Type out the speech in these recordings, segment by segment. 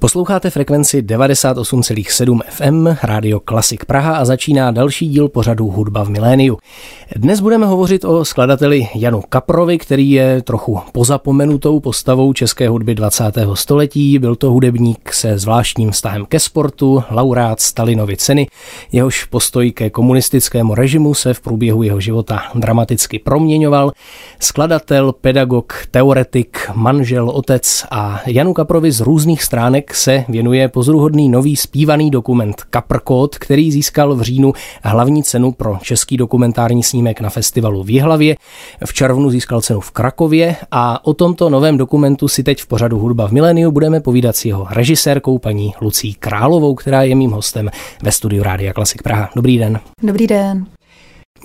Posloucháte frekvenci 98,7 FM Rádio Klasik Praha a začíná další díl pořadu Hudba v miléniu. Dnes budeme hovořit o skladateli Janu Kaprovi, který je trochu pozapomenutou postavou české hudby 20. století. Byl to hudebník se zvláštním vztahem ke sportu, laureát Stalinovy ceny. Jehož postoj ke komunistickému režimu se v průběhu jeho života dramaticky proměňoval. Skladatel, pedagog, teoretik, manžel, otec a Janu Kaprovi z různých stránek se věnuje pozoruhodný nový zpívaný dokument Kaprkot, který získal v říjnu hlavní cenu pro český dokumentární snímek na festivalu v Jihlavě. V červnu získal cenu v Krakově a o tomto novém dokumentu si teď v pořadu Hudba v miléniu budeme povídat s jeho režisérkou paní Lucí Královou, která je mým hostem ve studiu Rádia Klasik Praha. Dobrý den. Dobrý den.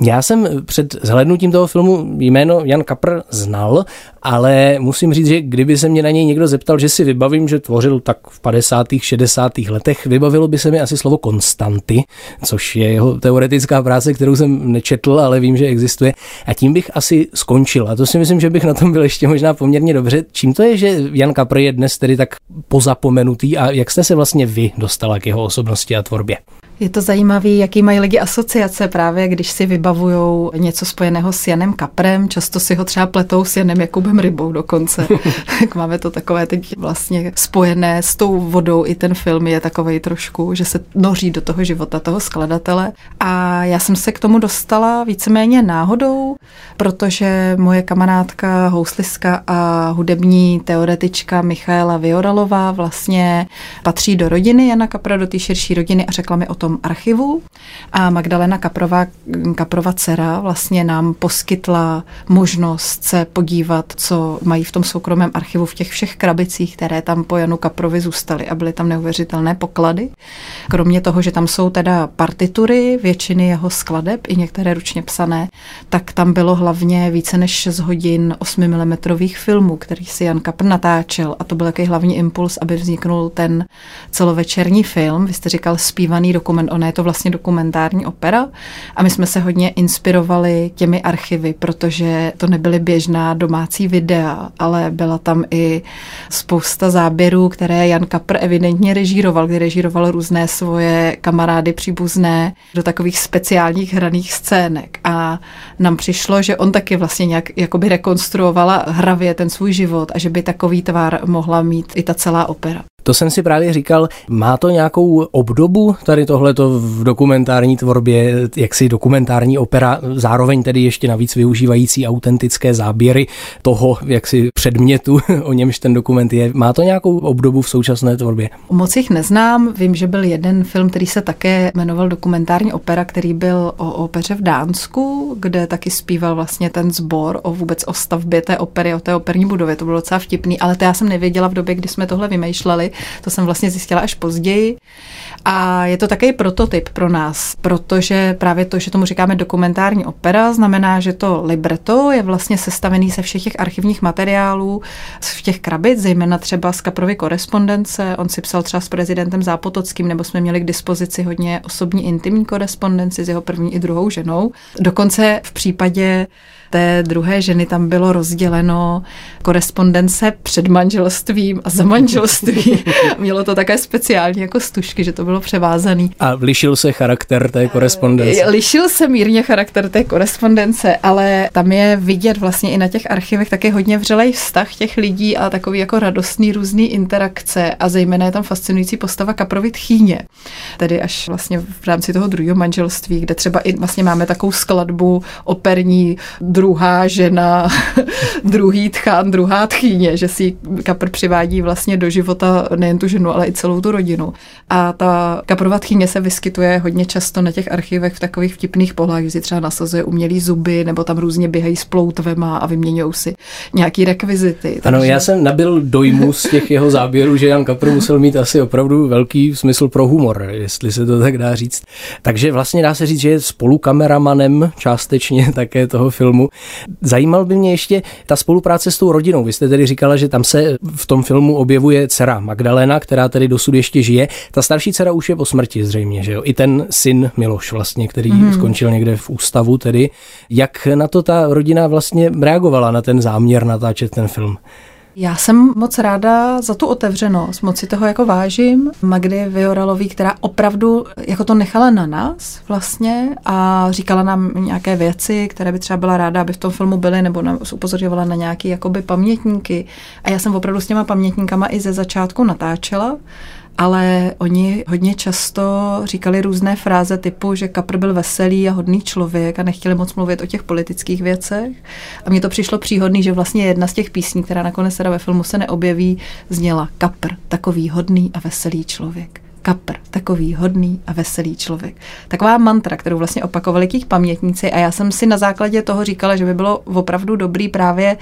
Já jsem před zhlednutím toho filmu jméno Jan Kapr znal, ale musím říct, že kdyby se mě na něj někdo zeptal, že si vybavím, že tvořil tak v 50. 60. letech, vybavilo by se mi asi slovo Konstanty, což je jeho teoretická práce, kterou jsem nečetl, ale vím, že existuje. A tím bych asi skončil. A to si myslím, že bych na tom byl ještě možná poměrně dobře. Čím to je, že Jan Kapr je dnes tedy tak pozapomenutý a jak jste se vlastně vy dostala k jeho osobnosti a tvorbě? Je to zajímavé, jaký mají lidi asociace právě, když si vybavují něco spojeného s Janem Kaprem. Často si ho třeba pletou s Janem Jakubem Rybou dokonce. tak máme to takové teď vlastně spojené s tou vodou. I ten film je takový trošku, že se noří do toho života toho skladatele. A já jsem se k tomu dostala víceméně náhodou, protože moje kamarádka, housliska a hudební teoretička Michaela Vioralová vlastně patří do rodiny Jana Kapra, do té širší rodiny a řekla mi o tom, tom archivu a Magdalena Kaprová, Kaprova dcera vlastně nám poskytla možnost se podívat, co mají v tom soukromém archivu v těch všech krabicích, které tam po Janu Kaprovi zůstaly a byly tam neuvěřitelné poklady. Kromě toho, že tam jsou teda partitury, většiny jeho skladeb, i některé ručně psané, tak tam bylo hlavně více než 6 hodin 8 mm filmů, který si Jan Kapr natáčel a to byl takový hlavní impuls, aby vzniknul ten celovečerní film. Vy jste říkal zpívaný dokument dokument, ona je to vlastně dokumentární opera a my jsme se hodně inspirovali těmi archivy, protože to nebyly běžná domácí videa, ale byla tam i spousta záběrů, které Jan Kapr evidentně režíroval, kdy režíroval různé svoje kamarády příbuzné do takových speciálních hraných scének a nám přišlo, že on taky vlastně nějak jakoby rekonstruovala hravě ten svůj život a že by takový tvar mohla mít i ta celá opera. To jsem si právě říkal, má to nějakou obdobu tady tohleto v dokumentární tvorbě, jaksi dokumentární opera, zároveň tedy ještě navíc využívající autentické záběry toho, jaksi předmětu, o němž ten dokument je. Má to nějakou obdobu v současné tvorbě? Moc jich neznám. Vím, že byl jeden film, který se také jmenoval dokumentární opera, který byl o opeře v Dánsku, kde taky zpíval vlastně ten sbor o vůbec o stavbě té opery, o té operní budově. To bylo docela vtipný, ale to já jsem nevěděla v době, kdy jsme tohle vymýšleli, to jsem vlastně zjistila až později. A je to takový prototyp pro nás, protože právě to, že tomu říkáme dokumentární opera, znamená, že to libretto je vlastně sestavený se všech těch archivních materiálů, v těch krabic, zejména třeba z Kaprovy korespondence. On si psal třeba s prezidentem Zápotockým, nebo jsme měli k dispozici hodně osobní intimní korespondenci s jeho první i druhou ženou. Dokonce v případě té druhé ženy tam bylo rozděleno korespondence před manželstvím a za manželství. Mělo to také speciální jako stužky, že to bylo převázaný. A lišil se charakter té korespondence? Lišil se mírně charakter té korespondence, ale tam je vidět vlastně i na těch archivech taky hodně vřelej vztah těch lidí a takový jako radostný různý interakce a zejména je tam fascinující postava Kaprovy tchýně. Tedy až vlastně v rámci toho druhého manželství, kde třeba i vlastně máme takovou skladbu operní druhá žena, druhý tchán, druhá tchýně, že si kapr přivádí vlastně do života nejen tu ženu, ale i celou tu rodinu. A ta kaprová tchýně se vyskytuje hodně často na těch archivech v takových vtipných pohlách, že si třeba nasazuje umělý zuby, nebo tam různě běhají s ploutvema a vyměňují si nějaký rekvizity. Ano, takže... já jsem nabil dojmu z těch jeho záběrů, že Jan Kapr musel mít asi opravdu velký smysl pro humor, jestli se to tak dá říct. Takže vlastně dá se říct, že je spolukameramanem částečně také toho filmu Zajímal by mě ještě ta spolupráce s tou rodinou. Vy jste tedy říkala, že tam se v tom filmu objevuje dcera Magda Magdalena, která tedy dosud ještě žije. Ta starší dcera už je po smrti zřejmě, že jo? I ten syn Miloš vlastně, který hmm. skončil někde v ústavu tedy. Jak na to ta rodina vlastně reagovala, na ten záměr natáčet ten film? Já jsem moc ráda za tu otevřenost, moc si toho jako vážím. Magdy Vioralový, která opravdu jako to nechala na nás vlastně a říkala nám nějaké věci, které by třeba byla ráda, aby v tom filmu byly, nebo nás upozorňovala na nějaké jakoby pamětníky. A já jsem opravdu s těma pamětníkama i ze začátku natáčela ale oni hodně často říkali různé fráze typu, že Kapr byl veselý a hodný člověk a nechtěli moc mluvit o těch politických věcech. A mně to přišlo příhodný, že vlastně jedna z těch písní, která nakonec teda ve filmu se neobjeví, zněla Kapr, takový hodný a veselý člověk. Kapr, takový hodný a veselý člověk. Taková mantra, kterou vlastně opakovali těch pamětníci a já jsem si na základě toho říkala, že by bylo opravdu dobrý právě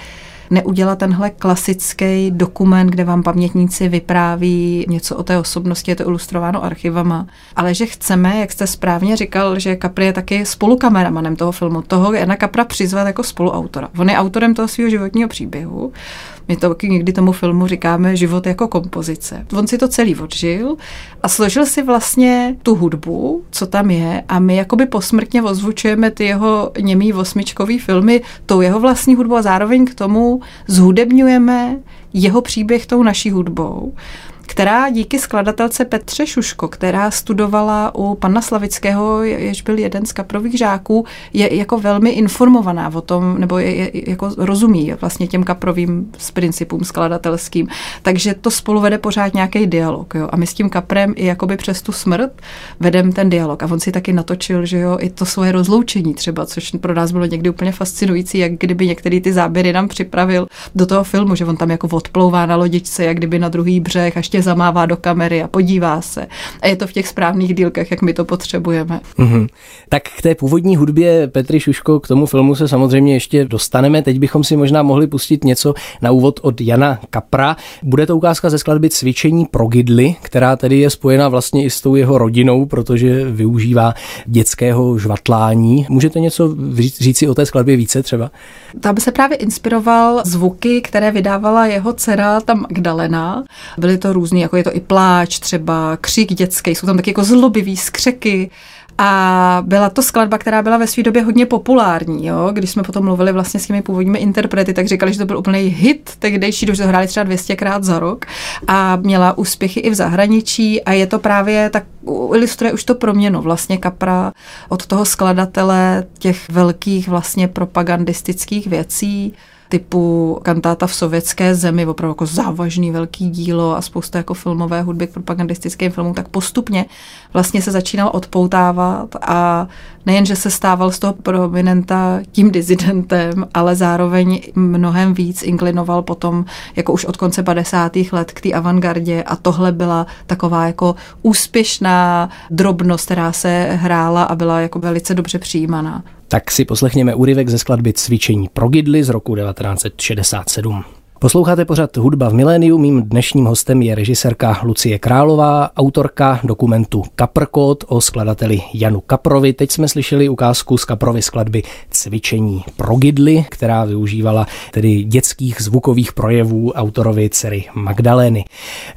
neudělat tenhle klasický dokument, kde vám pamětníci vypráví něco o té osobnosti, je to ilustrováno archivama, ale že chceme, jak jste správně říkal, že Capri je taky spolukameramanem toho filmu, toho Jana Kapra přizvat jako spoluautora. On je autorem toho svého životního příběhu, my to někdy tomu filmu říkáme život jako kompozice. On si to celý odžil a složil si vlastně tu hudbu, co tam je a my jakoby posmrtně ozvučujeme ty jeho němý osmičkový filmy tou jeho vlastní hudbou a zároveň k tomu zhudebňujeme jeho příběh tou naší hudbou která díky skladatelce Petře Šuško, která studovala u pana Slavického, jež byl jeden z kaprových žáků, je jako velmi informovaná o tom, nebo je, je, jako rozumí vlastně těm kaprovým s principům skladatelským. Takže to spolu vede pořád nějaký dialog. Jo? A my s tím kaprem i jakoby přes tu smrt vedem ten dialog. A on si taky natočil, že jo, i to svoje rozloučení třeba, což pro nás bylo někdy úplně fascinující, jak kdyby některý ty záběry nám připravil do toho filmu, že on tam jako odplouvá na lodičce, jak kdyby na druhý břeh, až ještě zamává do kamery a podívá se. A je to v těch správných dílkách, jak my to potřebujeme. Mm-hmm. Tak k té původní hudbě Petry Šuško, k tomu filmu se samozřejmě ještě dostaneme. Teď bychom si možná mohli pustit něco na úvod od Jana Kapra. Bude to ukázka ze skladby Cvičení pro gidly, která tedy je spojena vlastně i s tou jeho rodinou, protože využívá dětského žvatlání. Můžete něco říci o té skladbě více třeba? Tam se právě inspiroval zvuky, které vydávala jeho dcera, tam Magdalena. Byly to různý, jako je to i pláč, třeba křik dětský, jsou tam taky jako zlobivý skřeky. A byla to skladba, která byla ve své době hodně populární. Jo? Když jsme potom mluvili vlastně s těmi původními interprety, tak říkali, že to byl úplný hit tehdejší, že hráli třeba 200krát za rok a měla úspěchy i v zahraničí a je to právě tak ilustruje už to proměnu vlastně Kapra od toho skladatele těch velkých vlastně propagandistických věcí typu kantáta v sovětské zemi, opravdu jako závažný velký dílo a spousta jako filmové hudby k propagandistickým filmům, tak postupně vlastně se začínal odpoutávat a nejen, že se stával z toho prominenta tím dizidentem, ale zároveň mnohem víc inklinoval potom jako už od konce 50. let k té avantgardě a tohle byla taková jako úspěšná drobnost, která se hrála a byla jako velice dobře přijímaná. Tak si poslechněme úryvek ze skladby Cvičení pro Gidly z roku 1967. Posloucháte pořad Hudba v miléniu. Mým dnešním hostem je režisérka Lucie Králová, autorka dokumentu Kaprkot o skladateli Janu Kaprovi. Teď jsme slyšeli ukázku z Kaprovy skladby Cvičení pro gidly, která využívala tedy dětských zvukových projevů autorovi dcery Magdalény.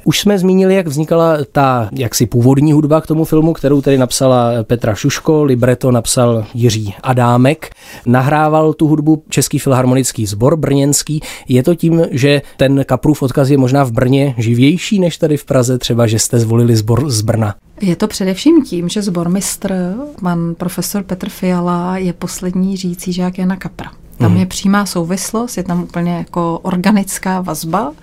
Už jsme zmínili, jak vznikala ta jaksi původní hudba k tomu filmu, kterou tedy napsala Petra Šuško, libreto napsal Jiří Adámek. Nahrával tu hudbu Český filharmonický sbor brněnský. Je to tím, že ten Kaprův odkaz je možná v Brně živější než tady v Praze, třeba že jste zvolili sbor z Brna? Je to především tím, že zbormistr, pan profesor Petr Fiala, je poslední řící žák Jana Kapra. Tam hmm. je přímá souvislost, je tam úplně jako organická vazba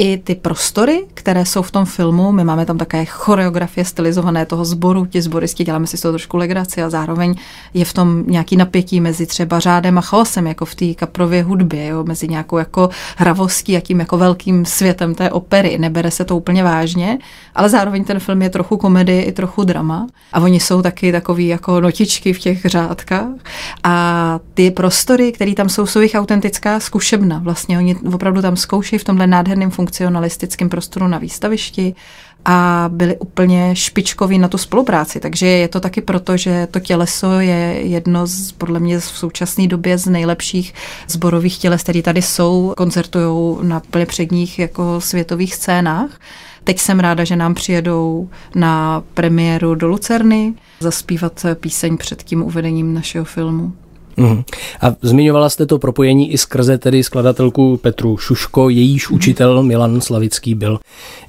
i ty prostory, které jsou v tom filmu. My máme tam také choreografie stylizované toho sboru, ti zboristi, děláme si z toho trošku legraci a zároveň je v tom nějaký napětí mezi třeba řádem a chaosem, jako v té kaprově hudbě, jo, mezi nějakou jako hravostí a tím jako velkým světem té opery. Nebere se to úplně vážně, ale zároveň ten film je trochu komedie i trochu drama a oni jsou taky takový jako notičky v těch řádkách a ty prostory, které tam jsou, jsou jich autentická zkušebna. Vlastně oni opravdu tam zkoušejí v tomhle nádherném funkcionalistickém prostoru na výstavišti a byli úplně špičkoví na tu spolupráci. Takže je to taky proto, že to těleso je jedno z, podle mě v současné době z nejlepších zborových těles, které tady jsou, koncertují na plně předních jako světových scénách. Teď jsem ráda, že nám přijedou na premiéru do Lucerny zaspívat píseň před tím uvedením našeho filmu. Uhum. A zmiňovala jste to propojení i skrze tedy skladatelku Petru Šuško, jejíž učitel Milan Slavický byl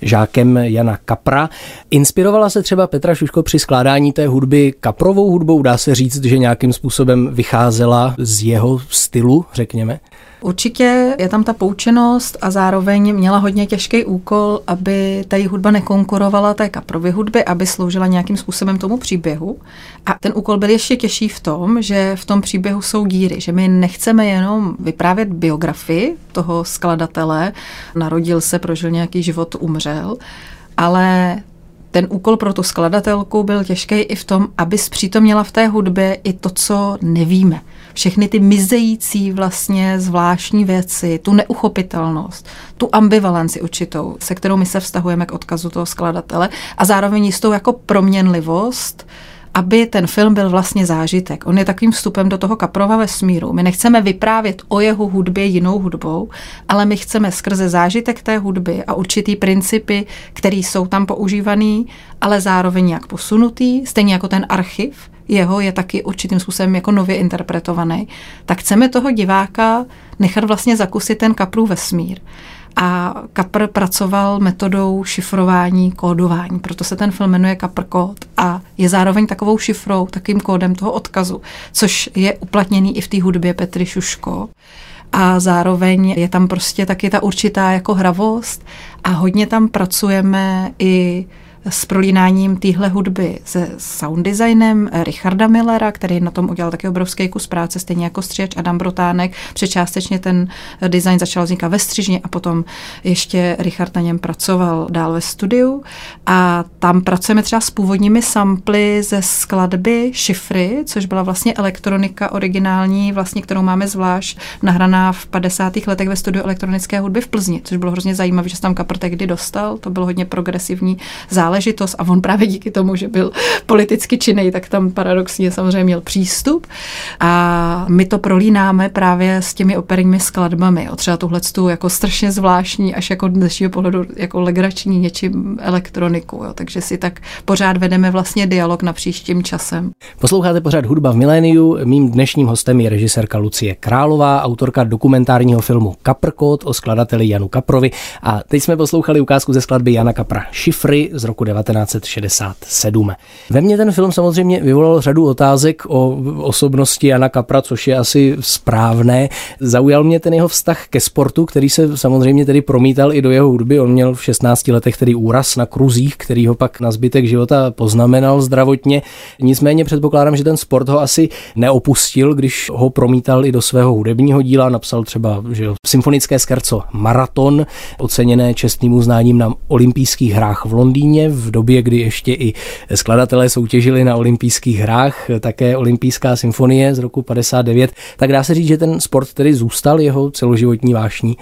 žákem Jana Kapra. Inspirovala se třeba Petra Šuško při skládání té hudby kaprovou hudbou? Dá se říct, že nějakým způsobem vycházela z jeho stylu, řekněme? Určitě je tam ta poučenost a zároveň měla hodně těžký úkol, aby ta hudba nekonkurovala té kaprově hudby, aby sloužila nějakým způsobem tomu příběhu. A ten úkol byl ještě těžší v tom, že v tom příběhu jsou díry, že my nechceme jenom vyprávět biografii toho skladatele, narodil se, prožil nějaký život, umřel, ale ten úkol pro tu skladatelku byl těžký i v tom, aby zpřítomnila v té hudbě i to, co nevíme. Všechny ty mizející vlastně zvláštní věci, tu neuchopitelnost, tu ambivalenci určitou, se kterou my se vztahujeme k odkazu toho skladatele a zároveň jistou jako proměnlivost, aby ten film byl vlastně zážitek. On je takovým vstupem do toho kaprova vesmíru. My nechceme vyprávět o jeho hudbě jinou hudbou, ale my chceme skrze zážitek té hudby a určitý principy, které jsou tam používaný, ale zároveň jak posunutý, stejně jako ten archiv, jeho je taky určitým způsobem jako nově interpretovaný, tak chceme toho diváka nechat vlastně zakusit ten kaprů vesmír. A Kapr pracoval metodou šifrování, kódování, proto se ten film jmenuje Kapr kód a je zároveň takovou šifrou, takovým kódem toho odkazu, což je uplatněný i v té hudbě Petry Šuško. A zároveň je tam prostě taky ta určitá jako hravost a hodně tam pracujeme i s prolínáním téhle hudby se sound designem Richarda Millera, který na tom udělal taky obrovský kus práce, stejně jako střihač Adam Brotánek. Přečástečně ten design začal vznikat ve střižně a potom ještě Richard na něm pracoval dál ve studiu. A tam pracujeme třeba s původními samply ze skladby Šifry, což byla vlastně elektronika originální, vlastně, kterou máme zvlášť nahraná v 50. letech ve studiu elektronické hudby v Plzni, což bylo hrozně zajímavé, že se tam Kapr tehdy dostal. To bylo hodně progresivní záležitost záležitost a on právě díky tomu, že byl politicky činný, tak tam paradoxně samozřejmě měl přístup a my to prolínáme právě s těmi operními skladbami. O třeba tuhle tu jako strašně zvláštní, až jako dnešního pohledu jako legrační něčím elektroniku. Jo. Takže si tak pořád vedeme vlastně dialog na příštím časem. Posloucháte pořád Hudba v miléniu. Mým dnešním hostem je režisérka Lucie Králová, autorka dokumentárního filmu Kaprkot o skladateli Janu Kaprovi. A teď jsme poslouchali ukázku ze skladby Jana Kapra Šifry z roku roku 1967. Ve mně ten film samozřejmě vyvolal řadu otázek o osobnosti Jana Kapra, což je asi správné. Zaujal mě ten jeho vztah ke sportu, který se samozřejmě tedy promítal i do jeho hudby. On měl v 16 letech tedy úraz na kruzích, který ho pak na zbytek života poznamenal zdravotně. Nicméně předpokládám, že ten sport ho asi neopustil, když ho promítal i do svého hudebního díla. Napsal třeba že jo, symfonické skerco Maraton, oceněné čestným uznáním na olympijských hrách v Londýně v době, kdy ještě i skladatelé soutěžili na olympijských hrách, také olympijská symfonie z roku 59, tak dá se říct, že ten sport tedy zůstal jeho celoživotní vášní.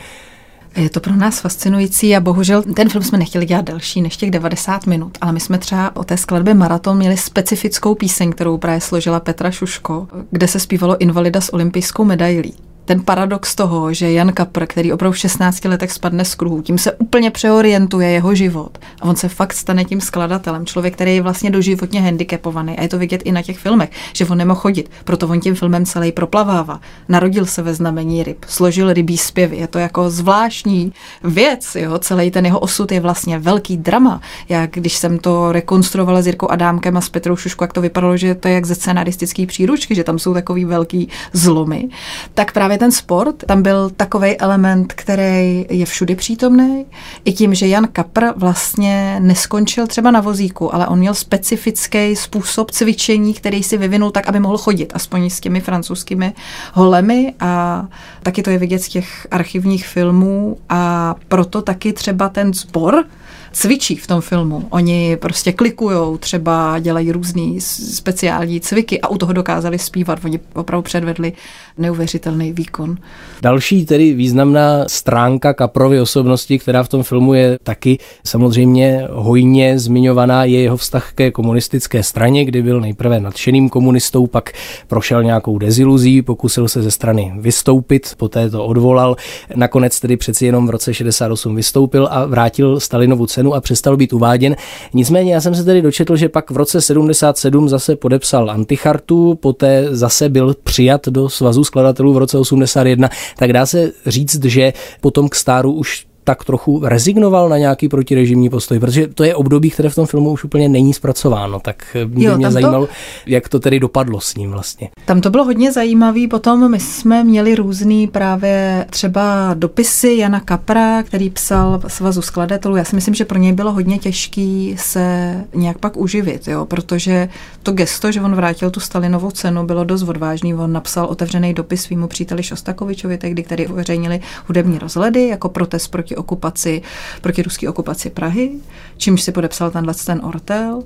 Je to pro nás fascinující a bohužel ten film jsme nechtěli dělat delší než těch 90 minut, ale my jsme třeba o té skladbě Maraton měli specifickou píseň, kterou právě složila Petra Šuško, kde se zpívalo Invalida s olympijskou medailí ten paradox toho, že Jan Kapr, který opravdu v 16 letech spadne z kruhu, tím se úplně přeorientuje jeho život a on se fakt stane tím skladatelem. Člověk, který je vlastně doživotně handicapovaný a je to vidět i na těch filmech, že on nemohl chodit, proto on tím filmem celý proplavává. Narodil se ve znamení ryb, složil rybí zpěvy, je to jako zvláštní věc, jo? celý ten jeho osud je vlastně velký drama. Jak když jsem to rekonstruovala s Jirkou Adámkem a s Petrou Šuškou, jak to vypadalo, že to je jak ze scenaristické příručky, že tam jsou takový velký zlomy, tak právě ten sport, tam byl takový element, který je všudy přítomný. I tím, že Jan Kapr vlastně neskončil třeba na vozíku, ale on měl specifický způsob cvičení, který si vyvinul tak, aby mohl chodit, aspoň s těmi francouzskými holemi a taky to je vidět z těch archivních filmů a proto taky třeba ten sbor, cvičí v tom filmu. Oni prostě klikujou, třeba dělají různý speciální cviky a u toho dokázali zpívat. Oni opravdu předvedli neuvěřitelný výkon. Další tedy významná stránka Kaprovy osobnosti, která v tom filmu je taky samozřejmě hojně zmiňovaná, je jeho vztah ke komunistické straně, kdy byl nejprve nadšeným komunistou, pak prošel nějakou deziluzí, pokusil se ze strany vystoupit, poté to odvolal, nakonec tedy přeci jenom v roce 68 vystoupil a vrátil Stalinovu cenu a přestal být uváděn. Nicméně já jsem se tedy dočetl, že pak v roce 77 zase podepsal Antichartu, poté zase byl přijat do svazu skladatelů v roce 81. Tak dá se říct, že potom k Stáru už tak trochu rezignoval na nějaký protirežimní postoj, protože to je období, které v tom filmu už úplně není zpracováno, tak by jo, mě zajímalo, to, jak to tedy dopadlo s ním vlastně. Tam to bylo hodně zajímavé, potom my jsme měli různý právě třeba dopisy Jana Kapra, který psal svazu skladatelů. Já si myslím, že pro něj bylo hodně těžký se nějak pak uživit, jo, protože to gesto, že on vrátil tu Stalinovou cenu, bylo dost odvážný. On napsal otevřený dopis svýmu příteli Šostakovičovi, tehdy, který uveřejnili hudební rozhledy jako protest proti okupaci, proti ruské okupaci Prahy, čímž si podepsal tenhle ten ortel.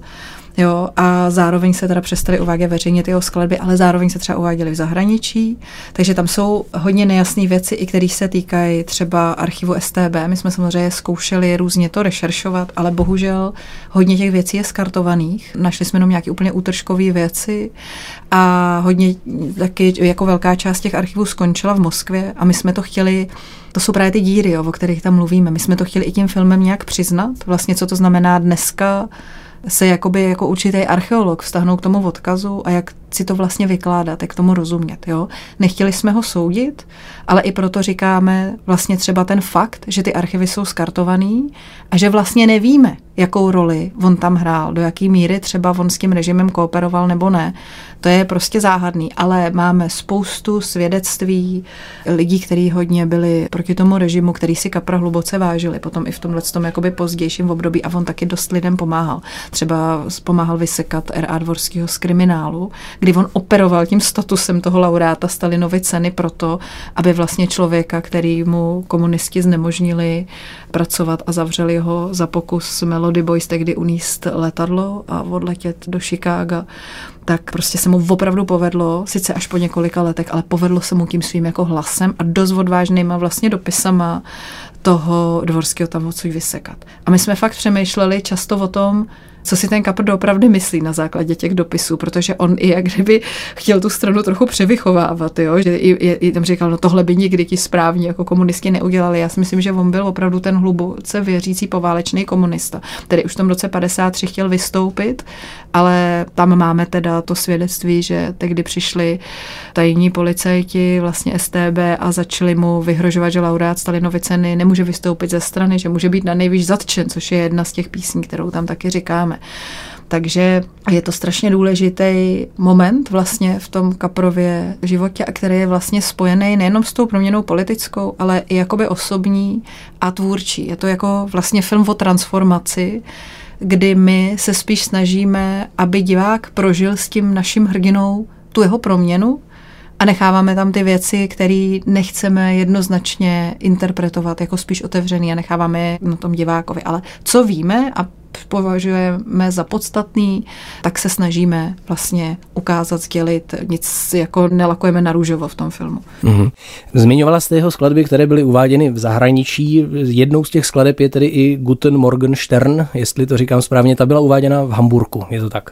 Jo, a zároveň se teda přestali uvádět veřejně ty jeho skladby, ale zároveň se třeba uváděly v zahraničí, takže tam jsou hodně nejasné věci, i které se týkají třeba archivu STB. My jsme samozřejmě zkoušeli různě to rešeršovat, ale bohužel hodně těch věcí je skartovaných. Našli jsme jenom nějaké úplně útržkové věci a hodně taky jako velká část těch archivů skončila v Moskvě a my jsme to chtěli to jsou právě ty díry, jo, o kterých tam mluvíme. My jsme to chtěli i tím filmem nějak přiznat, vlastně co to znamená dneska se jakoby jako určitý archeolog vztahnout k tomu odkazu a jak si to vlastně vykládat, jak tomu rozumět. Jo? Nechtěli jsme ho soudit, ale i proto říkáme vlastně třeba ten fakt, že ty archivy jsou skartovaný a že vlastně nevíme, jakou roli on tam hrál, do jaký míry třeba on s tím režimem kooperoval nebo ne. To je prostě záhadný, ale máme spoustu svědectví lidí, kteří hodně byli proti tomu režimu, který si Kapra hluboce vážili, potom i v tomhle tom jakoby pozdějším období a on taky dost lidem pomáhal. Třeba pomáhal vysekat R.A. Dvorského z kriminálu, kdy on operoval tím statusem toho laureáta Stalinovy ceny proto, aby vlastně člověka, který mu komunisti znemožnili pracovat a zavřeli ho za pokus Melody Boys tehdy uníst letadlo a odletět do Chicaga, tak prostě se mu opravdu povedlo, sice až po několika letech, ale povedlo se mu tím svým jako hlasem a dost odvážnýma vlastně dopisama toho dvorského tam odsud vysekat. A my jsme fakt přemýšleli často o tom, co si ten Kapr opravdu myslí na základě těch dopisů, protože on i jak kdyby chtěl tu stranu trochu převychovávat, jo? že i, i, i tam říkal, no tohle by nikdy ti správně jako komunisti neudělali. Já si myslím, že on byl opravdu ten hluboce věřící poválečný komunista, který už v tom roce 53 chtěl vystoupit, ale tam máme teda to svědectví, že tehdy přišli tajní policajti, vlastně STB a začali mu vyhrožovat, že laureát Stalinovy ceny nemůže vystoupit ze strany, že může být na nejvíc zatčen, což je jedna z těch písní, kterou tam taky říkáme máme. Takže je to strašně důležitý moment vlastně v tom Kaprově životě, a který je vlastně spojený nejenom s tou proměnou politickou, ale i jakoby osobní a tvůrčí. Je to jako vlastně film o transformaci, kdy my se spíš snažíme, aby divák prožil s tím naším hrdinou tu jeho proměnu, a necháváme tam ty věci, které nechceme jednoznačně interpretovat jako spíš otevřený a necháváme je na tom divákovi. Ale co víme a považujeme za podstatný, tak se snažíme vlastně ukázat, sdělit, nic jako nelakujeme na růžovo v tom filmu. Mm-hmm. Zmiňovala jste jeho skladby, které byly uváděny v zahraničí. Jednou z těch skladeb je tedy i Guten Morgen Stern, jestli to říkám správně, ta byla uváděna v Hamburku, je to tak?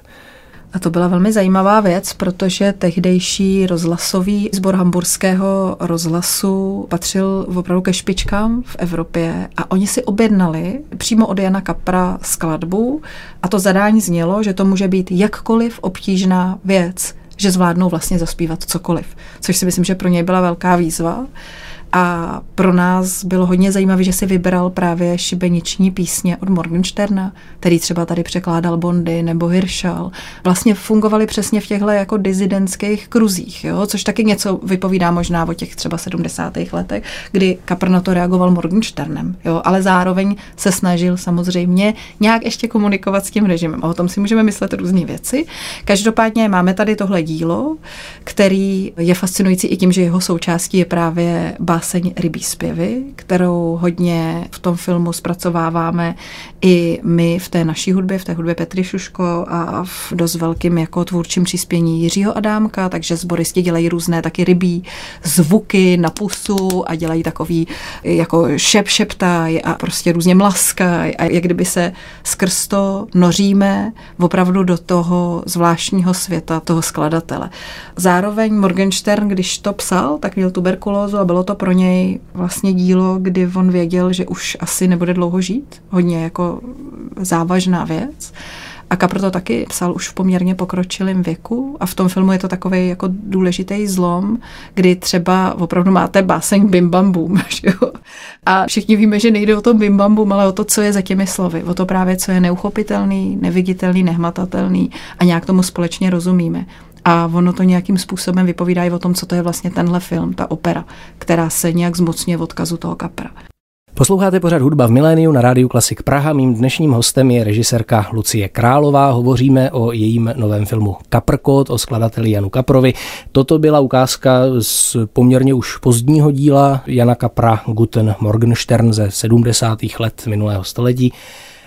A to byla velmi zajímavá věc, protože tehdejší rozhlasový sbor hamburského rozhlasu patřil opravdu ke špičkám v Evropě a oni si objednali přímo od Jana Kapra skladbu a to zadání znělo, že to může být jakkoliv obtížná věc, že zvládnou vlastně zaspívat cokoliv, což si myslím, že pro něj byla velká výzva. A pro nás bylo hodně zajímavé, že si vybral právě šibeniční písně od Morgensterna, který třeba tady překládal Bondy nebo Hirschal. Vlastně fungovali přesně v těchto jako dizidentských kruzích, jo? což taky něco vypovídá možná o těch třeba 70. letech, kdy Kapr na to reagoval Morgensternem, jo? ale zároveň se snažil samozřejmě nějak ještě komunikovat s tím režimem. A o tom si můžeme myslet různé věci. Každopádně máme tady tohle dílo, který je fascinující i tím, že jeho součástí je právě báseň Rybí zpěvy, kterou hodně v tom filmu zpracováváme i my v té naší hudbě, v té hudbě Petry Šuško a v dost velkým jako tvůrčím příspění Jiřího Adámka, takže sboristi dělají různé taky rybí zvuky na pusu a dělají takový jako šep šeptaj a prostě různě mlaskaj a jak kdyby se skrz to noříme opravdu do toho zvláštního světa toho skladatele. Zároveň Morgenstern, když to psal, tak měl tuberkulózu a bylo to pro pro něj vlastně dílo, kdy on věděl, že už asi nebude dlouho žít. Hodně jako závažná věc. A Kapr to taky psal už v poměrně pokročilém věku a v tom filmu je to takový jako důležitý zlom, kdy třeba opravdu máte báseň bim bam boom, A všichni víme, že nejde o to bim bam boom, ale o to, co je za těmi slovy. O to právě, co je neuchopitelný, neviditelný, nehmatatelný a nějak tomu společně rozumíme. A ono to nějakým způsobem vypovídá i o tom, co to je vlastně tenhle film, ta opera, která se nějak zmocňuje v odkazu toho kapra. Posloucháte pořád hudba v miléniu na rádiu Klasik Praha. Mým dnešním hostem je režisérka Lucie Králová. Hovoříme o jejím novém filmu Kaprkot, o skladateli Janu Kaprovi. Toto byla ukázka z poměrně už pozdního díla Jana Kapra Guten Morgenstern ze 70. let minulého století.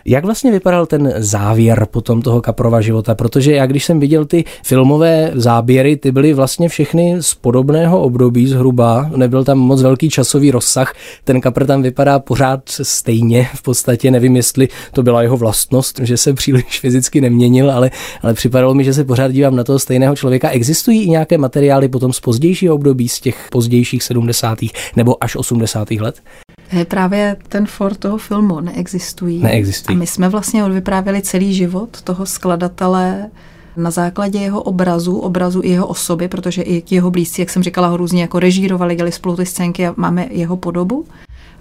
Jak vlastně vypadal ten závěr potom toho Kaprova života? Protože já, když jsem viděl ty filmové záběry, ty byly vlastně všechny z podobného období zhruba, nebyl tam moc velký časový rozsah, ten Kapr tam vypadá pořád stejně, v podstatě nevím, jestli to byla jeho vlastnost, že se příliš fyzicky neměnil, ale, ale připadalo mi, že se pořád dívám na toho stejného člověka. Existují i nějaké materiály potom z pozdějšího období, z těch pozdějších 70. nebo až 80. let? Je právě ten for toho filmu neexistují. Neexistují. A my jsme vlastně odvyprávěli celý život toho skladatele na základě jeho obrazu, obrazu i jeho osoby, protože i jeho blízcí, jak jsem říkala, ho různě jako režírovali, dělali spolu ty scénky a máme jeho podobu.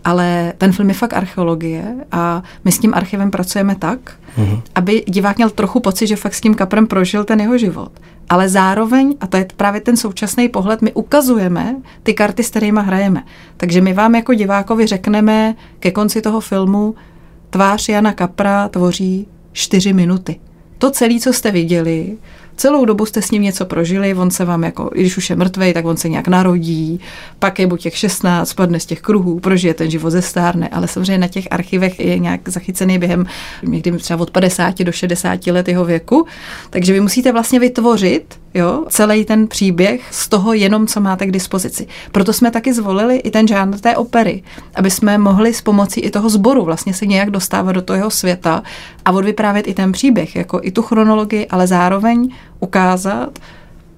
Ale ten film je fakt archeologie a my s tím archivem pracujeme tak, mm-hmm. aby divák měl trochu pocit, že fakt s tím kaprem prožil ten jeho život ale zároveň, a to je právě ten současný pohled, my ukazujeme ty karty, s kterými hrajeme. Takže my vám jako divákovi řekneme ke konci toho filmu, tvář Jana Kapra tvoří čtyři minuty. To celé, co jste viděli, Celou dobu jste s ním něco prožili, on se vám jako, i když už je mrtvej, tak on se nějak narodí, pak je buď těch 16, spadne z těch kruhů, prožije ten život ze stárne, ale samozřejmě na těch archivech je nějak zachycený během někdy třeba od 50 do 60 let jeho věku, takže vy musíte vlastně vytvořit jo, celý ten příběh z toho jenom, co máte k dispozici. Proto jsme taky zvolili i ten žánr té opery, aby jsme mohli s pomocí i toho sboru vlastně se nějak dostávat do toho světa a odvyprávět i ten příběh, jako i tu chronologii, ale zároveň ukázat,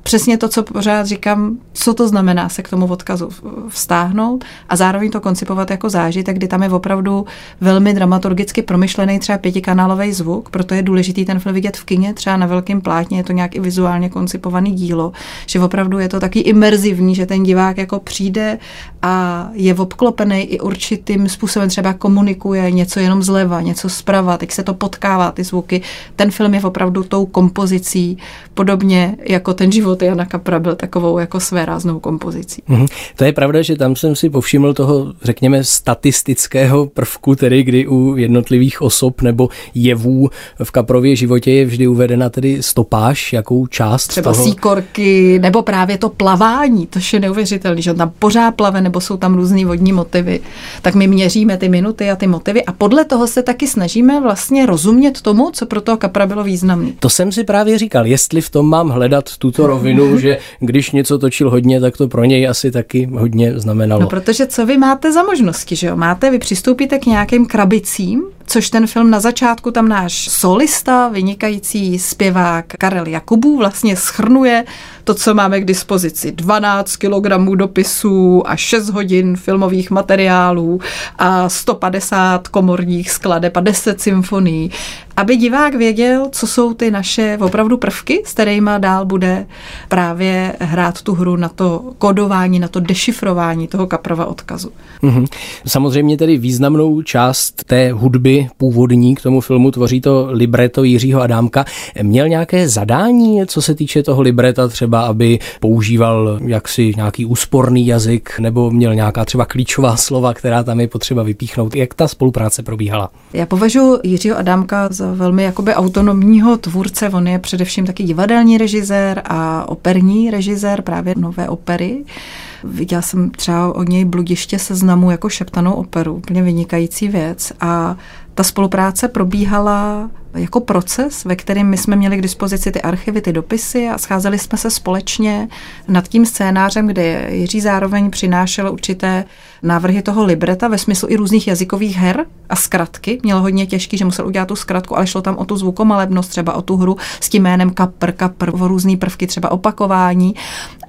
přesně to, co pořád říkám, co to znamená se k tomu odkazu vztáhnout a zároveň to koncipovat jako zážitek, kdy tam je opravdu velmi dramaturgicky promyšlený třeba pětikanálový zvuk, proto je důležitý ten film vidět v kině, třeba na velkém plátně, je to nějak i vizuálně koncipovaný dílo, že opravdu je to taky imerzivní, že ten divák jako přijde a je obklopený i určitým způsobem, třeba komunikuje něco jenom zleva, něco zprava, teď se to potkává, ty zvuky. Ten film je opravdu tou kompozicí, podobně jako ten život život Jana Kapra byl takovou jako své ráznou kompozicí. Mm-hmm. To je pravda, že tam jsem si povšiml toho, řekněme, statistického prvku, tedy kdy u jednotlivých osob nebo jevů v Kaprově životě je vždy uvedena tedy stopáž, jakou část Třeba toho... síkorky, nebo právě to plavání, to je neuvěřitelné, že on tam pořád plave, nebo jsou tam různý vodní motivy. Tak my měříme ty minuty a ty motivy a podle toho se taky snažíme vlastně rozumět tomu, co pro toho Kapra bylo významné. To jsem si právě říkal, jestli v tom mám hledat tuto rovinu rovinu, že když něco točil hodně, tak to pro něj asi taky hodně znamenalo. No protože co vy máte za možnosti, že jo? Máte, vy přistoupíte k nějakým krabicím, což ten film na začátku tam náš solista, vynikající zpěvák Karel Jakubů vlastně schrnuje to, co máme k dispozici. 12 kilogramů dopisů a 6 hodin filmových materiálů a 150 komorních skladeb a 10 symfonií aby divák věděl, co jsou ty naše opravdu prvky, s kterými dál bude právě hrát tu hru na to kodování, na to dešifrování toho kaprova odkazu. Mm-hmm. Samozřejmě tedy významnou část té hudby původní k tomu filmu tvoří to libreto Jiřího Adámka. Měl nějaké zadání, co se týče toho libreta, třeba aby používal jaksi nějaký úsporný jazyk, nebo měl nějaká třeba klíčová slova, která tam je potřeba vypíchnout. Jak ta spolupráce probíhala? Já považuji Jiřího Adámka za velmi jakoby autonomního tvůrce. On je především taky divadelní režisér a operní režisér právě nové opery. Viděla jsem třeba od něj Bludiště seznamu jako šeptanou operu, úplně vynikající věc. A ta spolupráce probíhala jako proces, ve kterém my jsme měli k dispozici ty archivy, ty dopisy a scházeli jsme se společně nad tím scénářem, kde Jiří zároveň přinášel určité návrhy toho libreta ve smyslu i různých jazykových her a zkratky. Měl hodně těžký, že musel udělat tu zkratku, ale šlo tam o tu zvukomalebnost, třeba o tu hru s tím jménem kapr, kapr, o různé prvky, třeba opakování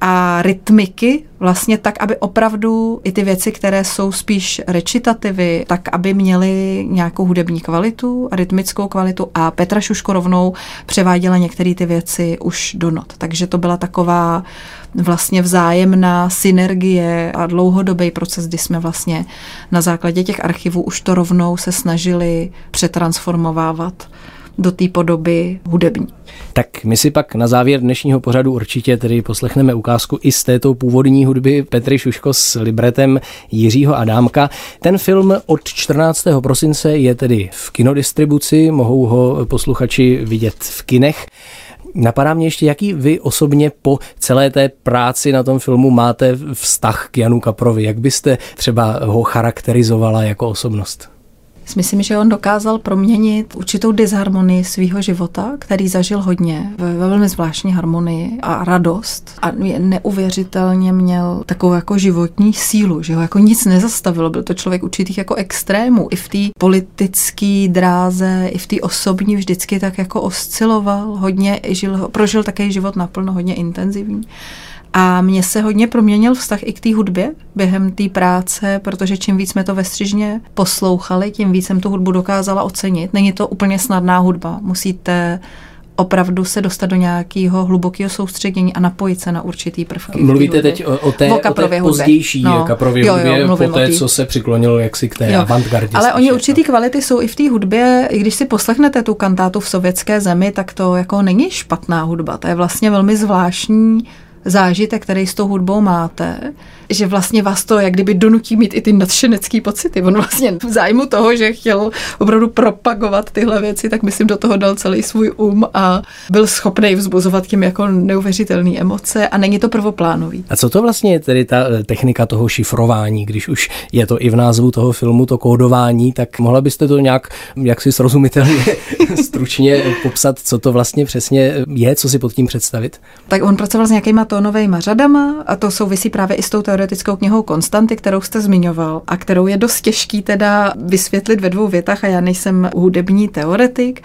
a rytmiky, vlastně tak, aby opravdu i ty věci, které jsou spíš recitativy, tak aby měly nějakou hudební kvalitu, rytmickou kvalitu a Petra Šuško rovnou převáděla některé ty věci už do not. Takže to byla taková vlastně vzájemná synergie a dlouhodobý proces, kdy jsme vlastně na základě těch archivů už to rovnou se snažili přetransformovávat do té podoby hudební. Tak my si pak na závěr dnešního pořadu určitě tedy poslechneme ukázku i z této původní hudby Petry Šuško s libretem Jiřího Adámka. Ten film od 14. prosince je tedy v kinodistribuci, mohou ho posluchači vidět v kinech. Napadá mě ještě, jaký vy osobně po celé té práci na tom filmu máte vztah k Janu Kaprovi? Jak byste třeba ho charakterizovala jako osobnost? Myslím, že on dokázal proměnit určitou disharmonii svého života, který zažil hodně, ve velmi zvláštní harmonii a radost. A neuvěřitelně měl takovou jako životní sílu, že ho jako nic nezastavilo. Byl to člověk určitých jako extrémů. I v té politické dráze, i v té osobní vždycky tak jako osciloval hodně, žil, prožil také život naplno hodně intenzivní. A mně se hodně proměnil vztah i k té hudbě během té práce, protože čím víc jsme to ve střižně poslouchali, tím víc jsem tu hudbu dokázala ocenit. Není to úplně snadná hudba. Musíte opravdu se dostat do nějakého hlubokého soustředění a napojit se na určitý prvky. Mluvíte teď o, o té, o, o té pozdější no, kaprově jo, jo, hudbě, po té, co se přiklonil jaksi k té jo. avantgardě. Ale oni určitý no. kvality jsou i v té hudbě, i když si poslechnete tu kantátu v sovětské zemi, tak to jako není špatná hudba. To je vlastně velmi zvláštní zážitek, který s tou hudbou máte, že vlastně vás to jak kdyby donutí mít i ty nadšenecký pocity. On vlastně v zájmu toho, že chtěl opravdu propagovat tyhle věci, tak myslím do toho dal celý svůj um a byl schopný vzbuzovat tím jako neuvěřitelné emoce a není to prvoplánový. A co to vlastně je tedy ta eh, technika toho šifrování, když už je to i v názvu toho filmu, to kódování, tak mohla byste to nějak jaksi srozumitelně stručně popsat, co to vlastně přesně je, co si pod tím představit? Tak on pracoval s nějakýma tónovými řadama a to souvisí právě i s tou teoretickou knihou Konstanty, kterou jste zmiňoval a kterou je dost těžký teda vysvětlit ve dvou větách a já nejsem hudební teoretik,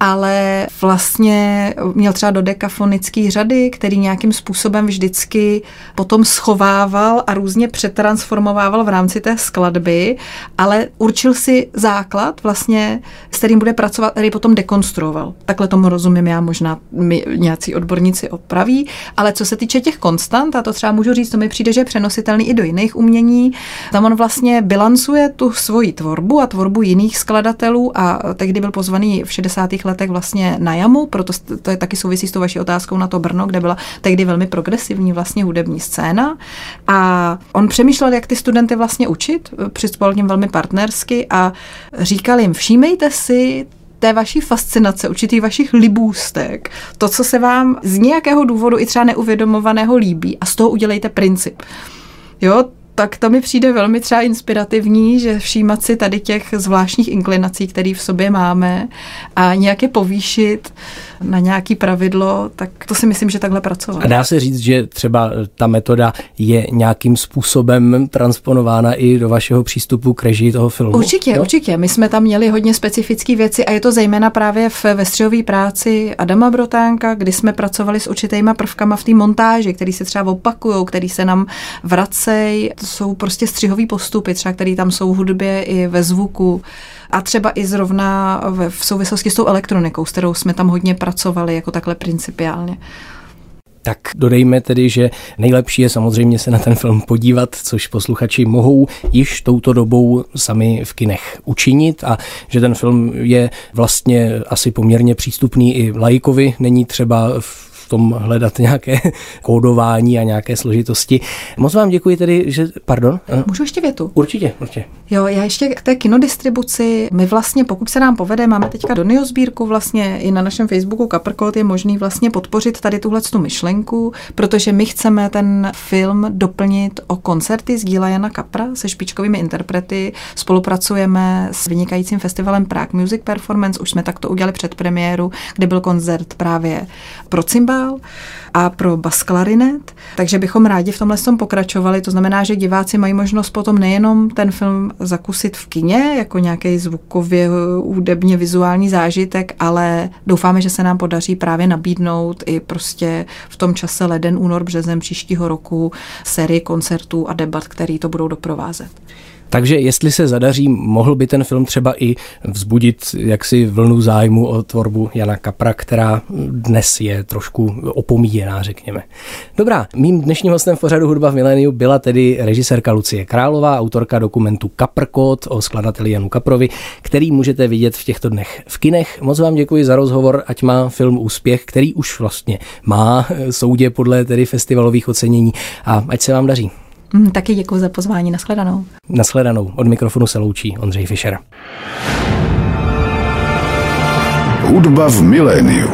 ale vlastně měl třeba do dekafonické řady, který nějakým způsobem vždycky potom schovával a různě přetransformovával v rámci té skladby, ale určil si základ vlastně, s kterým bude pracovat, který potom dekonstruoval. Takhle tomu rozumím já, možná mi nějací odborníci opraví, ale co se týče těch konstant, a to třeba můžu říct, to mi přijde, že je přenositelný i do jiných umění, tam on vlastně bilancuje tu svoji tvorbu a tvorbu jiných skladatelů a tehdy byl pozvaný v 60. letech vlastně na jamu, proto to je taky souvisí s tou vaší otázkou na to Brno, kde byla tehdy velmi progresivní vlastně hudební scéna. A on přemýšlel, jak ty studenty vlastně učit, přispěl něm velmi partnersky a říkal jim, všímejte si té vaší fascinace, určitých vašich libůstek, to, co se vám z nějakého důvodu i třeba neuvědomovaného líbí a z toho udělejte princip. Jo, tak to mi přijde velmi třeba inspirativní, že všímat si tady těch zvláštních inklinací, které v sobě máme a nějak je povýšit na nějaký pravidlo, tak to si myslím, že takhle pracovat. A dá se říct, že třeba ta metoda je nějakým způsobem transponována i do vašeho přístupu k režii toho filmu? Určitě, no? určitě. My jsme tam měli hodně specifické věci a je to zejména právě v vestřihové práci Adama Brotánka, kdy jsme pracovali s určitýma prvkama v té montáži, který se třeba opakují, který se nám vracejí. To jsou prostě střihové postupy, třeba který tam jsou v hudbě i ve zvuku a třeba i zrovna v souvislosti s tou elektronikou, s kterou jsme tam hodně pracovali jako takhle principiálně. Tak dodejme tedy, že nejlepší je samozřejmě se na ten film podívat, což posluchači mohou již touto dobou sami v kinech učinit a že ten film je vlastně asi poměrně přístupný i lajkovi, není třeba v tom hledat nějaké kódování a nějaké složitosti. Moc vám děkuji tedy, že... Pardon? Můžu ještě větu? Určitě, určitě. Jo, já ještě k té kinodistribuci. My vlastně, pokud se nám povede, máme teďka do sbírku vlastně i na našem Facebooku Kaprkot je možný vlastně podpořit tady tuhle tu myšlenku, protože my chceme ten film doplnit o koncerty z díla Jana Kapra se špičkovými interprety. Spolupracujeme s vynikajícím festivalem Prague Music Performance, už jsme takto udělali před premiéru, kde byl koncert právě pro cymbál a pro basklarinet, takže bychom rádi v tomhle tom pokračovali. To znamená, že diváci mají možnost potom nejenom ten film zakusit v kině, jako nějaký zvukově, údebně vizuální zážitek, ale doufáme, že se nám podaří právě nabídnout i prostě v tom čase leden, únor, březen příštího roku sérii koncertů a debat, který to budou doprovázet. Takže jestli se zadaří, mohl by ten film třeba i vzbudit jaksi vlnu zájmu o tvorbu Jana Kapra, která dnes je trošku opomíjená, řekněme. Dobrá, mým dnešním hostem v pořadu Hudba v miléniu byla tedy režisérka Lucie Králová, autorka dokumentu Kaprkot o skladateli Janu Kaprovi, který můžete vidět v těchto dnech v kinech. Moc vám děkuji za rozhovor, ať má film úspěch, který už vlastně má soudě podle tedy festivalových ocenění a ať se vám daří. Mm, taky děkuji za pozvání. Naschledanou. Naschledanou. Od mikrofonu se loučí Ondřej Fischer. Hudba v miléniu.